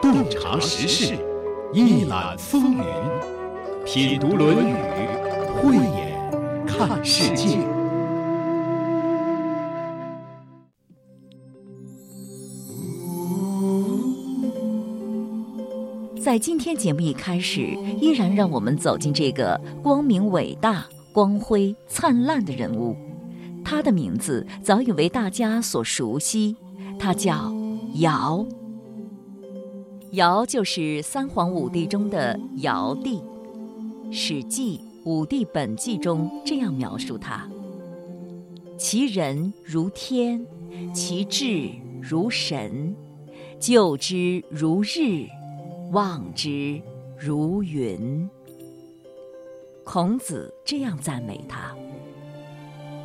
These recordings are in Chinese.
洞察时事，一览风云，品读《论语》，慧眼看世界。在今天节目一开始，依然让我们走进这个光明伟大、光辉灿烂的人物。他的名字早已为大家所熟悉，他叫尧。尧就是三皇五帝中的尧帝，《史记·五帝本纪》中这样描述他：其人如天，其志如神，就之如日，望之如云。孔子这样赞美他：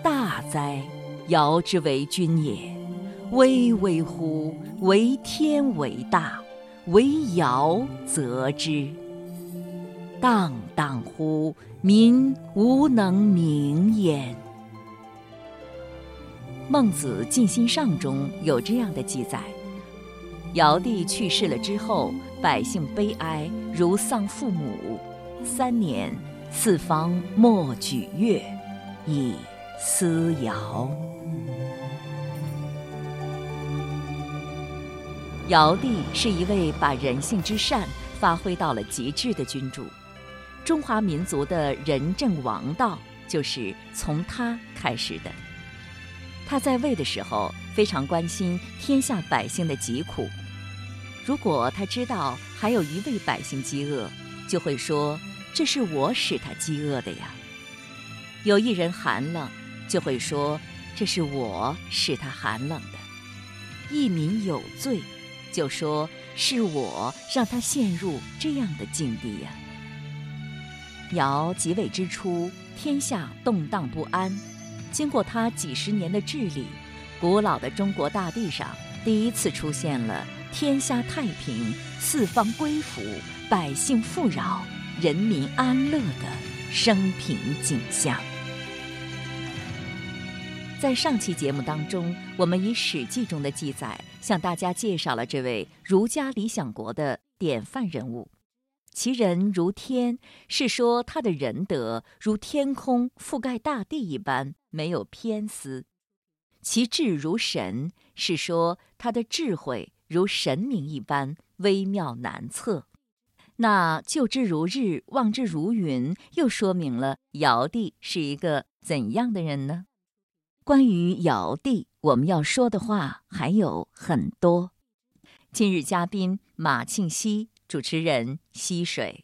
大哉，尧之为君也！巍巍乎，为天为大！为尧则之，荡荡乎民无能名焉。孟子尽心上中有这样的记载：尧帝去世了之后，百姓悲哀如丧父母，三年四方莫举乐，以思尧。尧帝是一位把人性之善发挥到了极致的君主，中华民族的仁政王道就是从他开始的。他在位的时候非常关心天下百姓的疾苦，如果他知道还有一位百姓饥饿，就会说：“这是我使他饥饿的呀。”有一人寒冷，就会说：“这是我使他寒冷的。”一民有罪。就说是我让他陷入这样的境地呀。尧即位之初，天下动荡不安。经过他几十年的治理，古老的中国大地上第一次出现了天下太平、四方归服、百姓富饶、人民安乐的生平景象。在上期节目当中，我们以《史记》中的记载。向大家介绍了这位儒家理想国的典范人物，其人如天，是说他的仁德如天空覆盖大地一般没有偏私；其智如神，是说他的智慧如神明一般微妙难测。那就之如日，望之如云，又说明了尧帝是一个怎样的人呢？关于尧帝。我们要说的话还有很多。今日嘉宾马庆西，主持人溪水。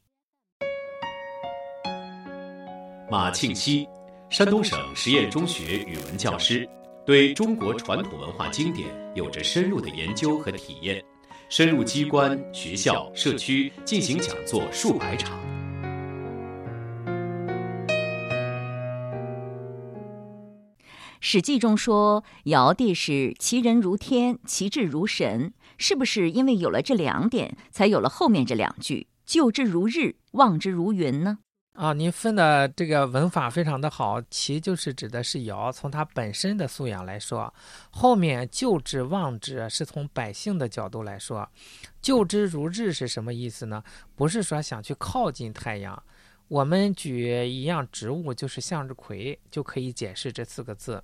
马庆西，山东省实验中学语文教师，对中国传统文化经典有着深入的研究和体验，深入机关、学校、社区进行讲座数百场。《史记》中说，尧帝是其人如天，其志如神，是不是因为有了这两点，才有了后面这两句“就之如日，望之如云”呢？啊，您分的这个文法非常的好，其就是指的是尧，从他本身的素养来说；后面“就之望之”是从百姓的角度来说，“就之如日”是什么意思呢？不是说想去靠近太阳。我们举一样植物，就是向日葵，就可以解释这四个字。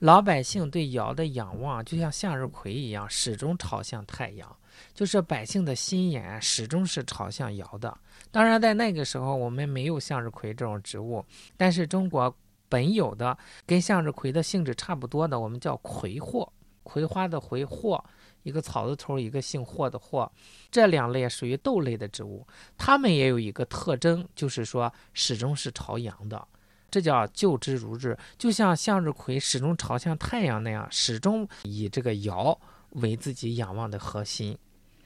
老百姓对尧的仰望，就像向日葵一样，始终朝向太阳，就是百姓的心眼始终是朝向尧的。当然，在那个时候，我们没有向日葵这种植物，但是中国本有的跟向日葵的性质差不多的，我们叫葵货，葵花的葵货。一个草字头，一个姓霍的霍，这两类属于豆类的植物，它们也有一个特征，就是说始终是朝阳的，这叫就之如日，就像向日葵始终朝向太阳那样，始终以这个尧为自己仰望的核心。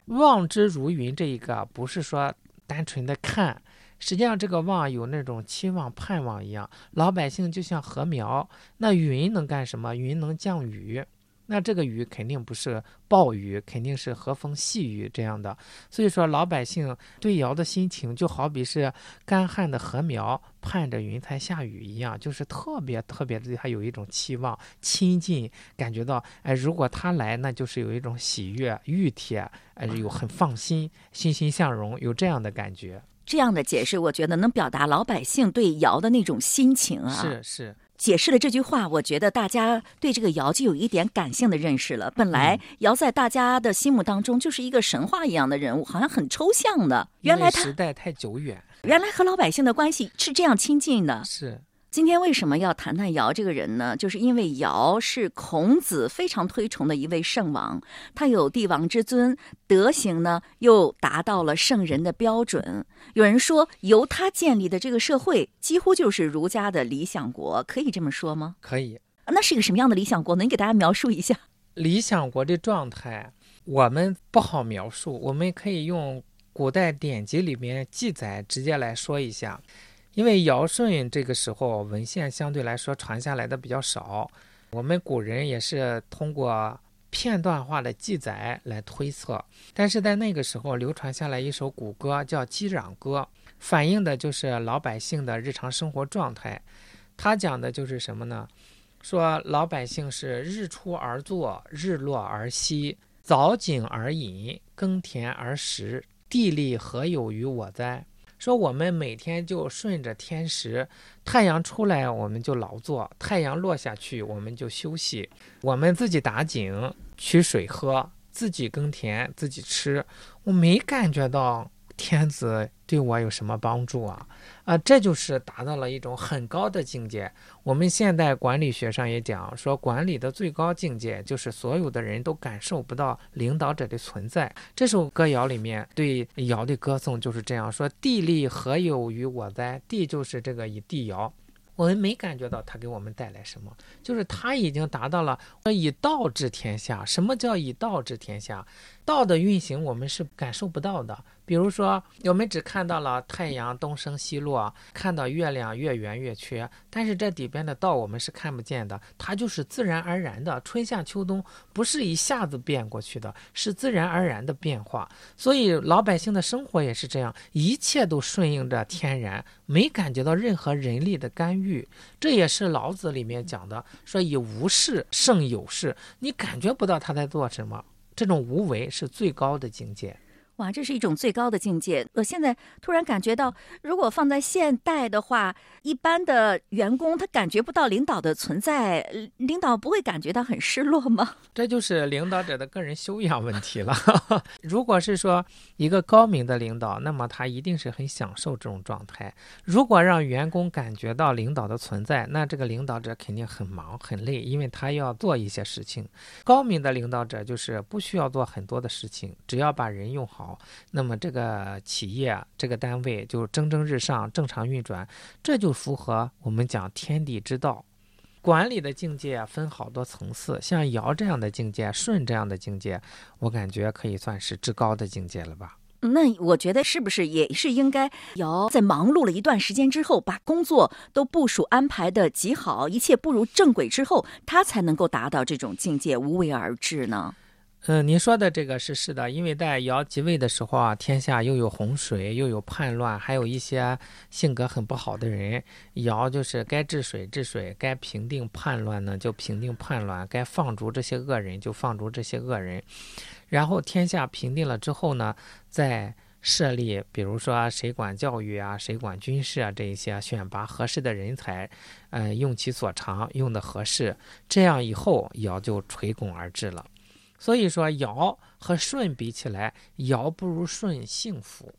望之如云，这一个不是说单纯的看，实际上这个望有那种期望、盼望一样。老百姓就像禾苗，那云能干什么？云能降雨。那这个雨肯定不是暴雨，肯定是和风细雨这样的。所以说，老百姓对尧的心情就好比是干旱的禾苗盼着云彩下雨一样，就是特别特别对，他有一种期望、亲近，感觉到哎，如果他来，那就是有一种喜悦、熨帖，哎，有很放心、欣欣向荣，有这样的感觉。这样的解释，我觉得能表达老百姓对尧的那种心情啊。是是。解释了这句话，我觉得大家对这个尧就有一点感性的认识了。本来尧在大家的心目当中就是一个神话一样的人物，好像很抽象的。原来他时代太久远，原来和老百姓的关系是这样亲近的。是。今天为什么要谈谈尧这个人呢？就是因为尧是孔子非常推崇的一位圣王，他有帝王之尊，德行呢又达到了圣人的标准。有人说，由他建立的这个社会几乎就是儒家的理想国，可以这么说吗？可以。那是一个什么样的理想国？能给大家描述一下？理想国的状态，我们不好描述，我们可以用古代典籍里面记载直接来说一下。因为尧舜这个时候文献相对来说传下来的比较少，我们古人也是通过片段化的记载来推测。但是在那个时候流传下来一首古歌叫《鸡壤歌》，反映的就是老百姓的日常生活状态。他讲的就是什么呢？说老百姓是日出而作，日落而息，早井而饮，耕田而食，地利何有于我哉？说我们每天就顺着天时，太阳出来我们就劳作，太阳落下去我们就休息。我们自己打井取水喝，自己耕田自己吃，我没感觉到。天子对我有什么帮助啊？啊，这就是达到了一种很高的境界。我们现代管理学上也讲说，管理的最高境界就是所有的人都感受不到领导者的存在。这首歌谣里面对尧的歌颂就是这样说：“地利何有于我哉？”地就是这个以地尧。我们没感觉到他给我们带来什么，就是他已经达到了以道治天下。什么叫以道治天下？道的运行我们是感受不到的。比如说，我们只看到了太阳东升西落，看到月亮越圆越缺，但是这里边的道我们是看不见的。它就是自然而然的，春夏秋冬不是一下子变过去的，是自然而然的变化。所以老百姓的生活也是这样，一切都顺应着天然，没感觉到任何人力的干预。这也是老子里面讲的，说以无事胜有事，你感觉不到他在做什么，这种无为是最高的境界。哇，这是一种最高的境界。我现在突然感觉到，如果放在现代的话，一般的员工他感觉不到领导的存在，领导不会感觉到很失落吗？这就是领导者的个人修养问题了。如果是说一个高明的领导，那么他一定是很享受这种状态。如果让员工感觉到领导的存在，那这个领导者肯定很忙很累，因为他要做一些事情。高明的领导者就是不需要做很多的事情，只要把人用好。好那么这个企业、这个单位就蒸蒸日上、正常运转，这就符合我们讲天地之道。管理的境界分好多层次，像尧这样的境界、舜这样的境界，我感觉可以算是至高的境界了吧？那我觉得是不是也是应该尧在忙碌了一段时间之后，把工作都部署安排的极好，一切步入正轨之后，他才能够达到这种境界，无为而治呢？嗯，您说的这个是是的，因为在尧即位的时候啊，天下又有洪水，又有叛乱，还有一些性格很不好的人。尧就是该治水治水，该平定叛乱呢就平定叛乱，该放逐这些恶人就放逐这些恶人。然后天下平定了之后呢，再设立，比如说谁管教育啊，谁管军事啊，这一些选拔合适的人才，嗯，用其所长，用的合适，这样以后尧就垂拱而治了。所以说，尧和舜比起来，尧不如舜幸福。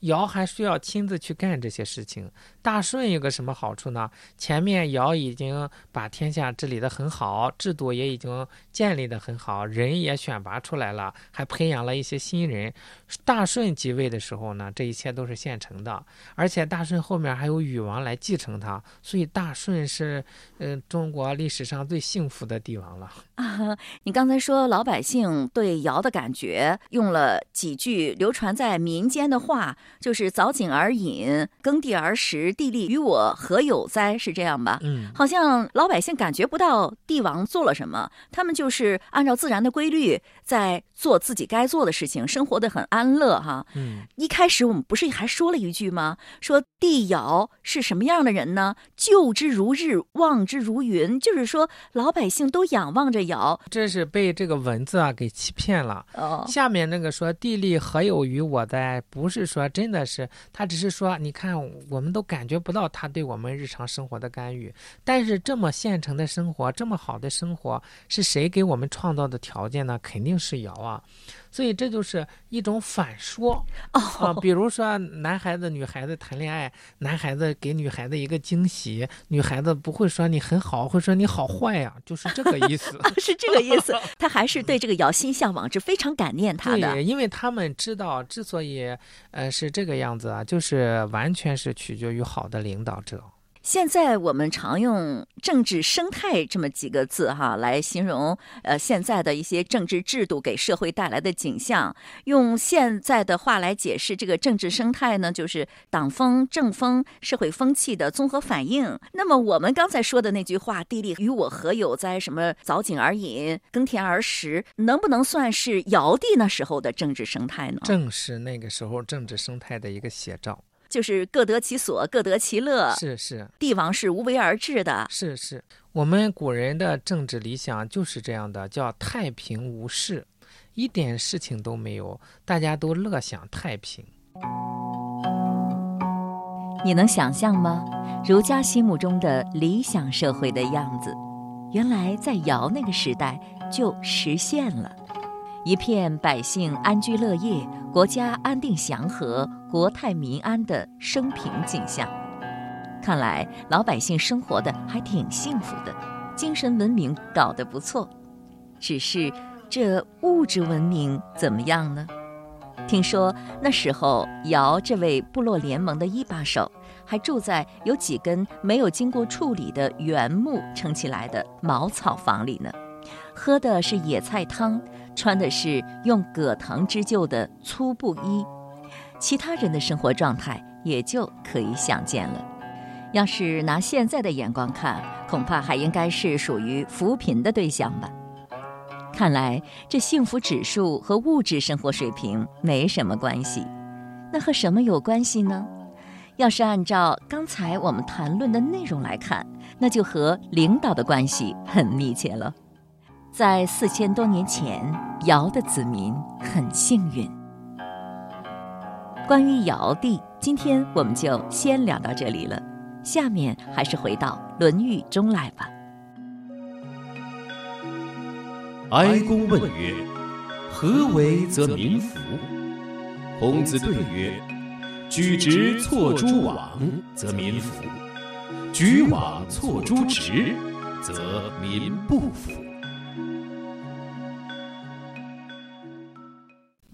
尧还需要亲自去干这些事情。大舜有个什么好处呢？前面尧已经把天下治理得很好，制度也已经建立得很好，人也选拔出来了，还培养了一些新人。大舜即位的时候呢，这一切都是现成的，而且大舜后面还有禹王来继承他，所以大舜是嗯中国历史上最幸福的帝王了。啊，你刚才说老百姓对尧的感觉，用了几句流传在民间的话。就是凿井而饮，耕地而食，地利与我何有哉？是这样吧？嗯，好像老百姓感觉不到帝王做了什么，他们就是按照自然的规律在做自己该做的事情，生活的很安乐哈。嗯，一开始我们不是还说了一句吗？说帝尧是什么样的人呢？就之如日，望之如云，就是说老百姓都仰望着尧。这是被这个文字啊给欺骗了。哦，下面那个说地利何有于我哉？不是说真的是，他只是说，你看我们都感觉不到他对我们日常生活的干预。但是这么现成的生活，这么好的生活，是谁给我们创造的条件呢？肯定是尧啊。所以这就是一种反说啊、哦，比如说男孩子、女孩子谈恋爱，男孩子给女孩子一个惊喜，女孩子不会说你很好，会说你好坏呀、就是这个意思。是这个意思。他还是对这个姚心向往之，非常感念他的。对，因为他们知道，之所以呃是这个样子啊，就是完全是取决于好的领导者。现在我们常用“政治生态”这么几个字哈来形容呃现在的一些政治制度给社会带来的景象。用现在的话来解释这个政治生态呢，就是党风、政风、社会风气的综合反应。那么我们刚才说的那句话“地利与我何有哉”，什么早井而饮、耕田而食，能不能算是尧帝那时候的政治生态呢？正是那个时候政治生态的一个写照。就是各得其所，各得其乐。是是，帝王是无为而治的。是是，我们古人的政治理想就是这样的，叫太平无事，一点事情都没有，大家都乐享太平。你能想象吗？儒家心目中的理想社会的样子，原来在尧那个时代就实现了，一片百姓安居乐业，国家安定祥和。国泰民安的生平景象，看来老百姓生活的还挺幸福的，精神文明搞得不错。只是这物质文明怎么样呢？听说那时候尧这位部落联盟的一把手，还住在有几根没有经过处理的原木撑起来的茅草房里呢，喝的是野菜汤，穿的是用葛藤织就的粗布衣。其他人的生活状态也就可以想见了。要是拿现在的眼光看，恐怕还应该是属于扶贫的对象吧。看来这幸福指数和物质生活水平没什么关系，那和什么有关系呢？要是按照刚才我们谈论的内容来看，那就和领导的关系很密切了。在四千多年前，尧的子民很幸运。关于尧帝，今天我们就先聊到这里了。下面还是回到《论语》中来吧。哀公问曰：“何为则民服？”孔子对曰：“举直错诸枉，则民服；举枉错诸直，则民不服。”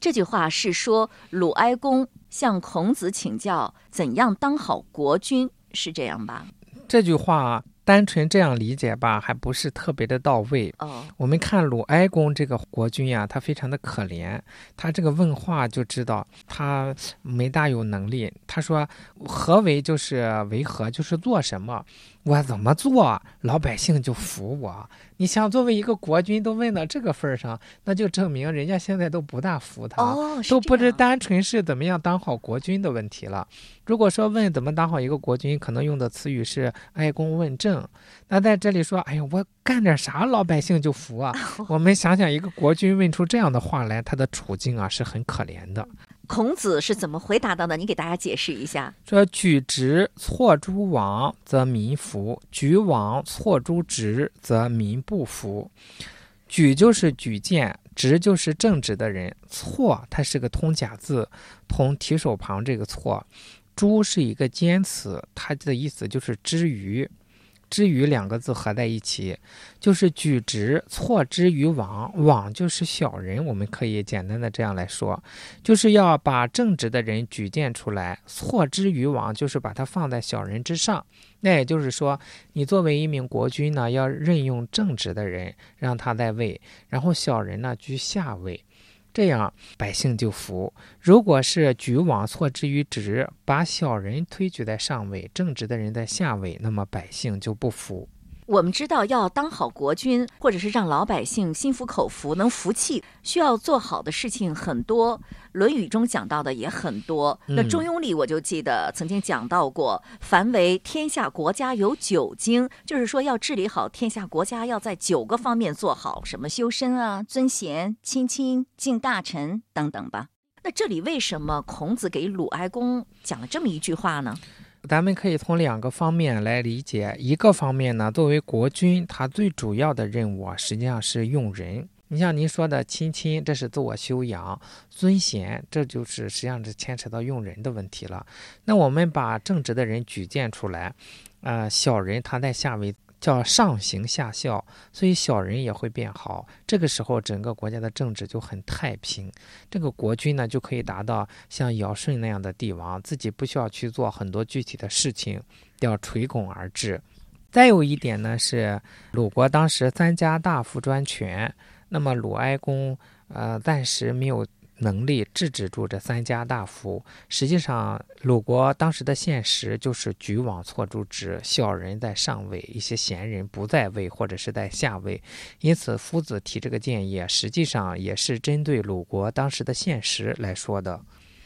这句话是说鲁哀公向孔子请教怎样当好国君，是这样吧？这句话单纯这样理解吧，还不是特别的到位。哦，我们看鲁哀公这个国君呀、他非常的可怜，他这个问话就知道他没大有能力。他说：“何为就是为何，就是做什么，我怎么做，老百姓就服我。你想作为一个国君都问到这个份儿上，那就证明人家现在都不大服他。哦，都不是单纯是怎么样当好国君的问题了。如果说问怎么当好一个国君，可能用的词语是哀公问政。那在这里说，哎呀，我干点啥老百姓就服啊？我们想想，一个国君问出这样的话来，他的处境啊是很可怜的。孔子是怎么回答的呢？你给大家解释一下。说举直错诸枉，则民服；举枉错诸直，则民不服。举就是举荐，直就是正直的人，错它是个通假字，同提手旁这个错。诸是一个尖词，它的意思就是之于。之于两个字合在一起，就是举直错之于枉，枉就是小人，我们可以简单的这样来说。就是要把正直的人举荐出来，错之于枉，就是把他放在小人之上。那也就是说，你作为一名国君呢，要任用正直的人，让他在位，然后小人呢居下位。这样百姓就服。如果是举往错之于直，把小人推举在上位，正直的人在下位，那么百姓就不服。我们知道，要当好国君，或者是让老百姓心服口服、能服气，需要做好的事情很多。《论语》中讲到的也很多。那《中庸》里我就记得曾经讲到过：“凡为天下国家有九经”，就是说要治理好天下国家，要在九个方面做好，什么修身啊、尊贤、亲亲、敬大臣等等吧。那这里为什么孔子给鲁哀公讲了这么一句话呢？咱们可以从两个方面来理解。一个方面呢，作为国君，他最主要的任务啊，实际上是用人。你像您说的亲亲，这是自我修养；尊贤，这就是实际上是牵扯到用人的问题了。那我们把正直的人举荐出来，呃，小人他在下位。叫上行下效，所以小人也会变好。这个时候，整个国家的政治就很太平。这个国君呢，就可以达到像尧舜那样的帝王，自己不需要去做很多具体的事情，要垂拱而治。再有一点呢，是鲁国当时三家大夫专权，那么鲁哀公呃暂时没有。能力制止住这三家大夫。实际上，鲁国当时的现实就是举往错诸直，小人在上位，一些贤人不在位或者是在下位。因此，夫子提这个建议，实际上也是针对鲁国当时的现实来说的。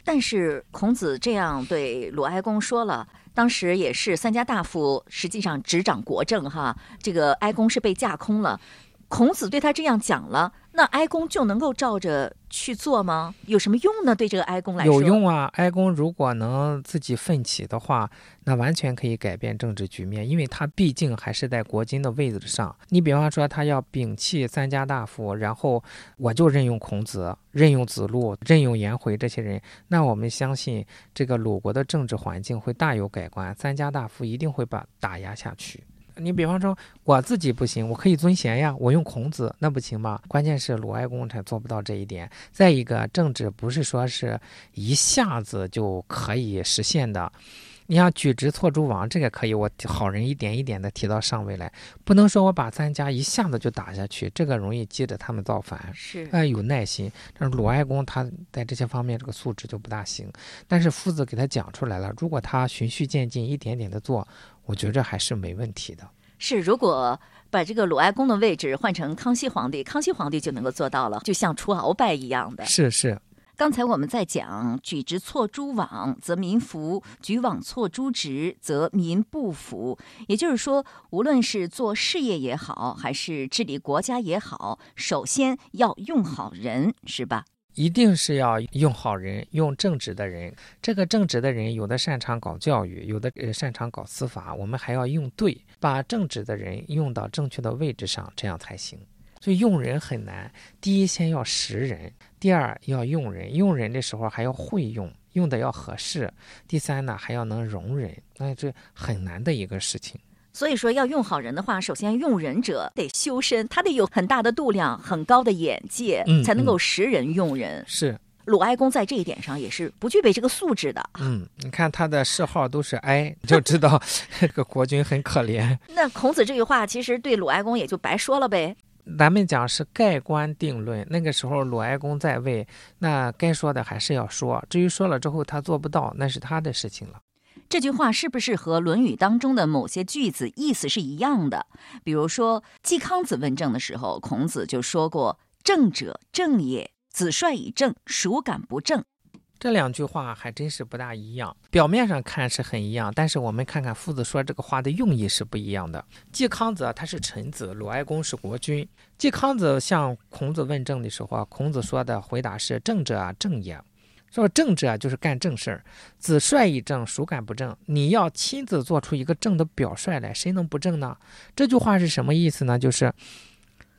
但是，孔子这样对鲁哀公说了，当时也是三家大夫实际上执掌国政，哈，这个哀公是被架空了。孔子对他这样讲了，那哀公就能够照着去做吗？有什么用呢？对这个哀公来说，有用啊！哀公如果能自己奋起的话，那完全可以改变政治局面，因为他毕竟还是在国君的位子上。你比方说，他要摒弃三家大夫，然后我就任用孔子、任用子路、任用颜回这些人，那我们相信这个鲁国的政治环境会大有改观，三家大夫一定会把打压下去。你比方说，我自己不行，我可以尊贤呀，我用孔子，那不行吗？关键是鲁哀公他做不到这一点。再一个，政治不是说是一下子就可以实现的。你像举直错诸枉，这个可以，我好人一点一点的提到上位来，不能说我把三家一下子就打下去，这个容易激着他们造反。是，哎，有耐心。但是鲁哀公他在这些方面这个素质就不大行。但是夫子给他讲出来了，如果他循序渐进，一点点的做。我觉着还是没问题的。是，如果把这个鲁哀公的位置换成康熙皇帝，康熙皇帝就能够做到了，就像除鳌拜一样的。是是。刚才我们在讲，举直错诸枉，则民服；举枉错诸直，则民不服。也就是说，无论是做事业也好，还是治理国家也好，首先要用好人，是吧？一定是要用好人，用正直的人。这个正直的人，有的擅长搞教育，有的呃擅长搞司法。我们还要用对，把正直的人用到正确的位置上，这样才行。所以用人很难。第一，先要识人；第二，要用人。用人的时候还要会用，用的要合适。第三呢，还要能容人。那这很难的一个事情。所以说，要用好人的话，首先用人者得修身，他得有很大的度量、很高的眼界，才能够识人用人。是鲁哀公在这一点上也是不具备这个素质的。嗯，你看他的谥号都是哀，就知道这个国君很可怜。那孔子这句话其实对鲁哀公也就白说了呗。咱们讲是盖棺定论，那个时候鲁哀公在位，那该说的还是要说。至于说了之后他做不到，那是他的事情了。这句话是不是和《论语》当中的某些句子意思是一样的？比如说，季康子问政的时候，孔子就说过：“政者正也，子帅以正，孰敢不正？”这两句话还真是不大一样。表面上看是很一样，但是我们看看夫子说这个话的用意是不一样的。季康子他是臣子，鲁哀公是国君。季康子向孔子问政的时候啊，孔子说的回答是：“正者啊，正也。”说正者，就是干正事儿。子帅以正，孰敢不正？你要亲自做出一个正的表率来，谁能不正呢？这句话是什么意思呢？就是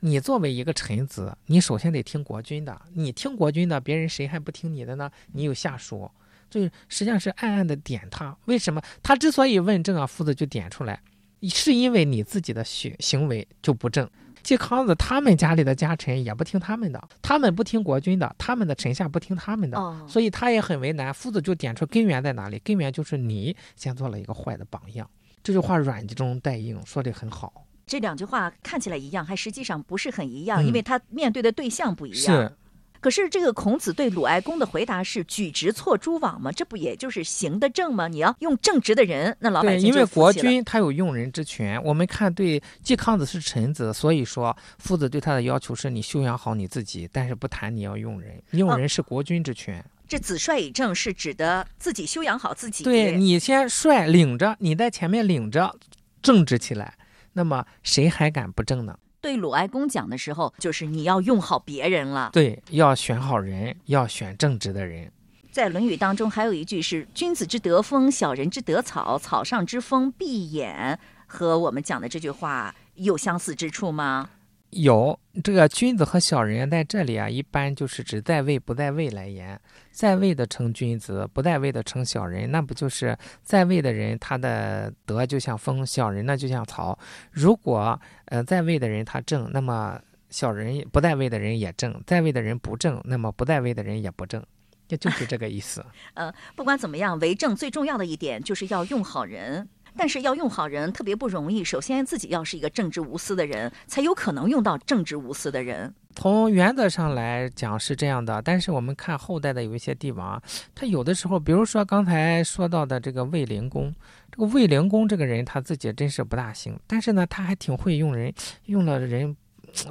你作为一个臣子，你首先得听国君的。你听国君的，别人谁还不听你的呢？你有下属，就实际上是暗暗的点他。为什么他之所以问政啊？夫子就点出来，是因为你自己的行行为就不正。季康子他们家里的家臣也不听他们的，他们不听国君的，他们的臣下不听他们的，所以他也很为难。夫子就点出根源在哪里？根源就是你先做了一个坏的榜样。这句话软中带硬，说的很好。这两句话看起来一样，还实际上不是很一样，因为他面对的对象不一样。是。可是这个孔子对鲁哀公的回答是“举直错诸枉”吗？这不也就是行得正吗？你要用正直的人，那老百对，姓因为国君他有用人之权。我们看对季康子是臣子，所以说夫子对他的要求是你修养好你自己，但是不谈你要用人，用哦人是国君之权。这子帅以正是指的自己修养好自己。对你先率领着，你在前面领着，正直起来，那么谁还敢不正呢？对鲁哀公讲的时候，就是你要用好别人了。对，要选好人，要选正直的人。在《论语》当中还有一句是“君子之德风，小人之德草，草上之风必偃”，和我们讲的这句话有相似之处吗？有这个君子和小人在这里啊，一般就是指在位不在位来言，在位的称君子，不在位的称小人，那不就是在位的人他的德就像风，小人呢就像草。如果呃在位的人他正，那么小人不在位的人也正；在位的人不正，那么不在位的人也不正，也就是这个意思。呃，不管怎么样，为政最重要的一点就是要用好人。但是要用好人特别不容易，首先自己要是一个正直无私的人，才有可能用到正直无私的人。从原则上来讲是这样的，但是我们看后代的有一些帝王，他有的时候，比如说刚才说到的这个卫灵公，这个卫灵公这个人他自己真是不大行，但是呢，他还挺会用人，用了人。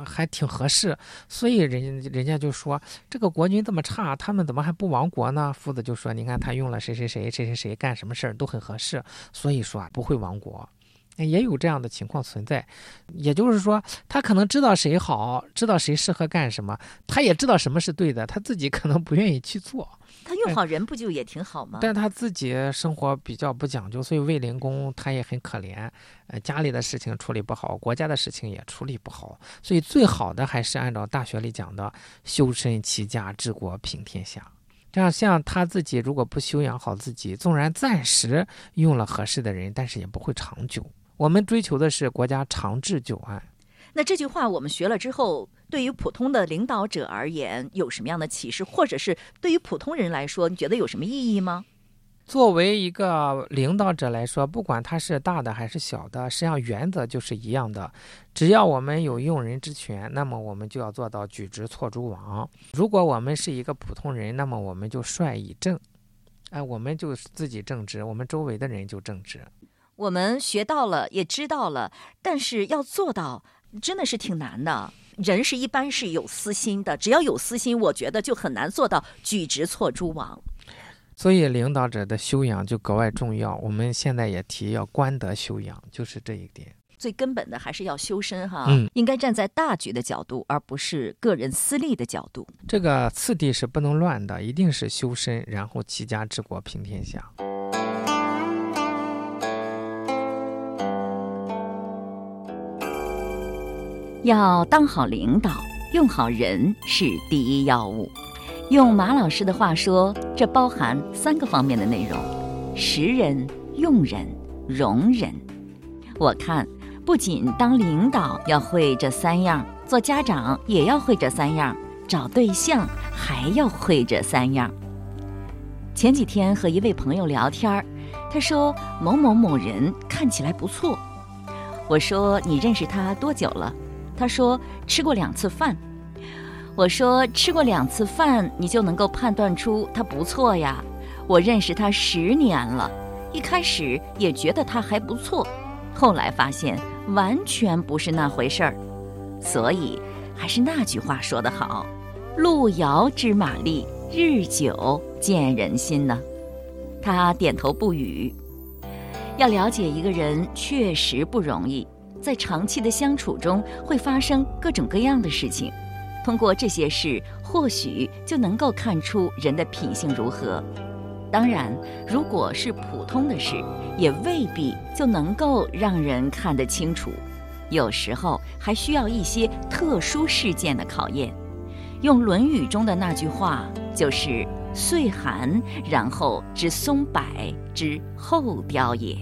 还挺合适，所以人家人家就说这个国君这么差，他们怎么还不亡国呢？夫子就说，你看他用了谁谁谁谁谁谁干什么事儿都很合适，所以说啊不会亡国。也有这样的情况存在，也就是说，他可能知道谁好，知道谁适合干什么，他也知道什么是对的，他自己可能不愿意去做，他用好人不就也挺好吗？但他自己生活比较不讲究，所以卫灵公他也很可怜，呃，家里的事情处理不好，国家的事情也处理不好，所以最好的还是按照大学里讲的，修身齐家治国平天下。这样，像他自己如果不修养好自己，纵然暂时用了合适的人，但是也不会长久。我们追求的是国家长治久安。那这句话我们学了之后，对于普通的领导者而言，有什么样的启示，或者是对于普通人来说，你觉得有什么意义吗？作为一个领导者来说，不管他是大的还是小的，实际上原则就是一样的。只要我们有用人之权，那么我们就要做到举直错诸枉。如果我们是一个普通人，那么我们就率以正，哎，我们就自己正直，我们周围的人就正直。我们学到了，也知道了，但是要做到，真的是挺难的。人是一般是有私心的，只要有私心，我觉得就很难做到举直错诸枉。所以，领导者的修养就格外重要。我们现在也提要官德修养，就是这一点。最根本的还是要修身哈，嗯应该站在大局的角度，而不是个人私利的角度。这个次第是不能乱的，一定是修身，然后齐家治国平天下。要当好领导，用好人是第一要务。用马老师的话说，这包含三个方面的内容：识人、用人、容人。我看，不仅当领导要会这三样，做家长也要会这三样，找对象还要会这三样。前几天和一位朋友聊天，他说某某某人看起来不错。我说你认识他多久了？他说吃过两次饭。我说吃过两次饭，你就能够判断出他不错呀。我认识他十年了，一开始也觉得他还不错，后来发现完全不是那回事儿。所以还是那句话说得好：“路遥知马力，日久见人心”呢。他点头不语。要了解一个人确实不容易，在长期的相处中会发生各种各样的事情。通过这些事，或许就能够看出人的品性如何。当然，如果是普通的事，也未必就能够让人看得清楚。有时候还需要一些特殊事件的考验。用《论语》中的那句话，就是“岁寒，然后知松柏之后凋也”。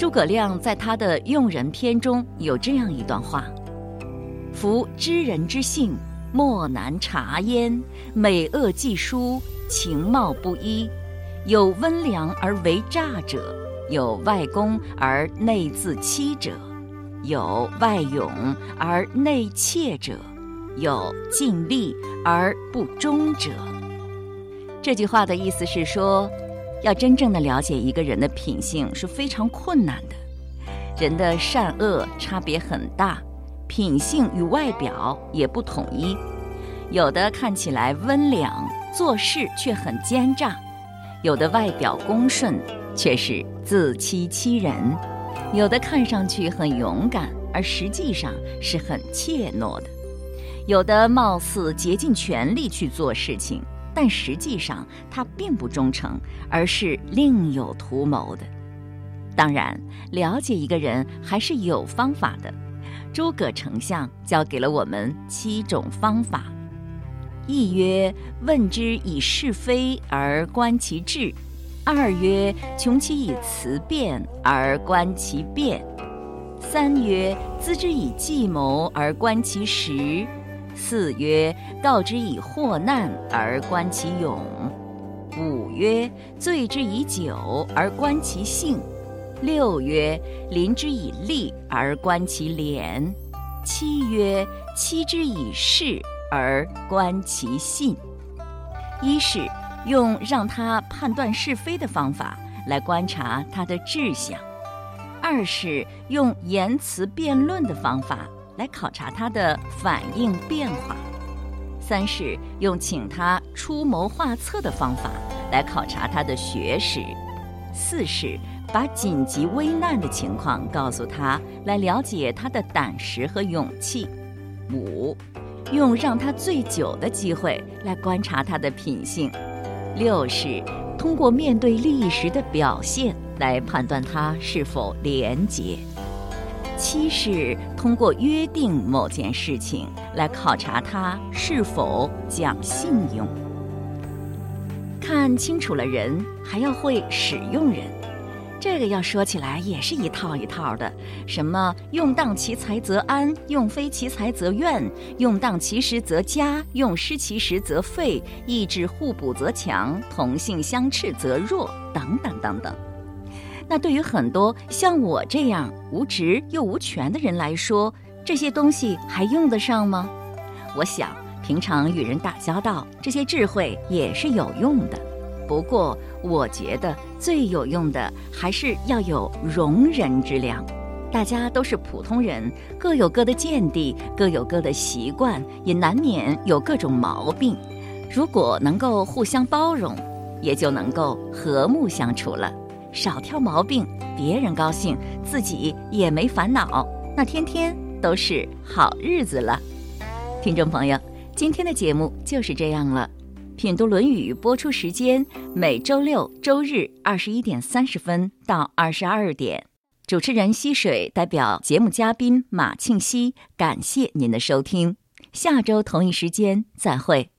诸葛亮在他的《用人篇》中有这样一段话。夫知人之性，莫难察焉。美恶既殊，情貌不一。有温良而为诈者，有外恭而内自欺者，有外勇而内怯者，有尽力而不忠者。这句话的意思是说，要真正的了解一个人的品性是非常困难的。人的善恶差别很大，品性与外表也不统一。有的看起来温良，做事却很奸诈；有的外表恭顺，却是自欺欺人；有的看上去很勇敢，而实际上是很怯懦的；有的貌似竭尽全力去做事情。但实际上，他并不忠诚，而是另有图谋的。当然，了解一个人还是有方法的。诸葛丞相教给了我们七种方法：一曰问之以是非而观其志；二曰穷其以辞辩而观其辩；三曰资之以计谋而观其实。四曰告之以祸难而观其勇，五曰醉之以酒而观其性，六曰临之以利而观其廉，七曰欺之以势而观其信。一是用让他判断是非的方法来观察他的志向；二是用言辞辩论的方法。来考察他的反应变化，三是用请他出谋划策的方法来考察他的学识，四是把紧急危难的情况告诉他，来了解他的胆识和勇气，五用让他醉酒的机会来观察他的品性，六是通过面对利益时的表现来判断他是否廉洁。七是通过约定某件事情来考察他是否讲信用。看清楚了人，还要会使用人。这个要说起来也是一套一套的，什么用当其才则安，用非其才则怨，用当其时则加，用失其时则废，意志互补则强，同性相斥则弱，等等等等。那对于很多像我这样无职又无权的人来说，这些东西还用得上吗？我想，平常与人打交道，这些智慧也是有用的。不过，我觉得最有用的还是要有容人之量。大家都是普通人，各有各的见地，各有各的习惯，也难免有各种毛病。如果能够互相包容，也就能够和睦相处了。少挑毛病，别人高兴，自己也没烦恼，那天天都是好日子了。听众朋友，今天的节目就是这样了。品读《论语》播出时间每周六周日二十一点三十分到二十二点。主持人溪水代表节目嘉宾马庆西，感谢您的收听。下周同一时间再会。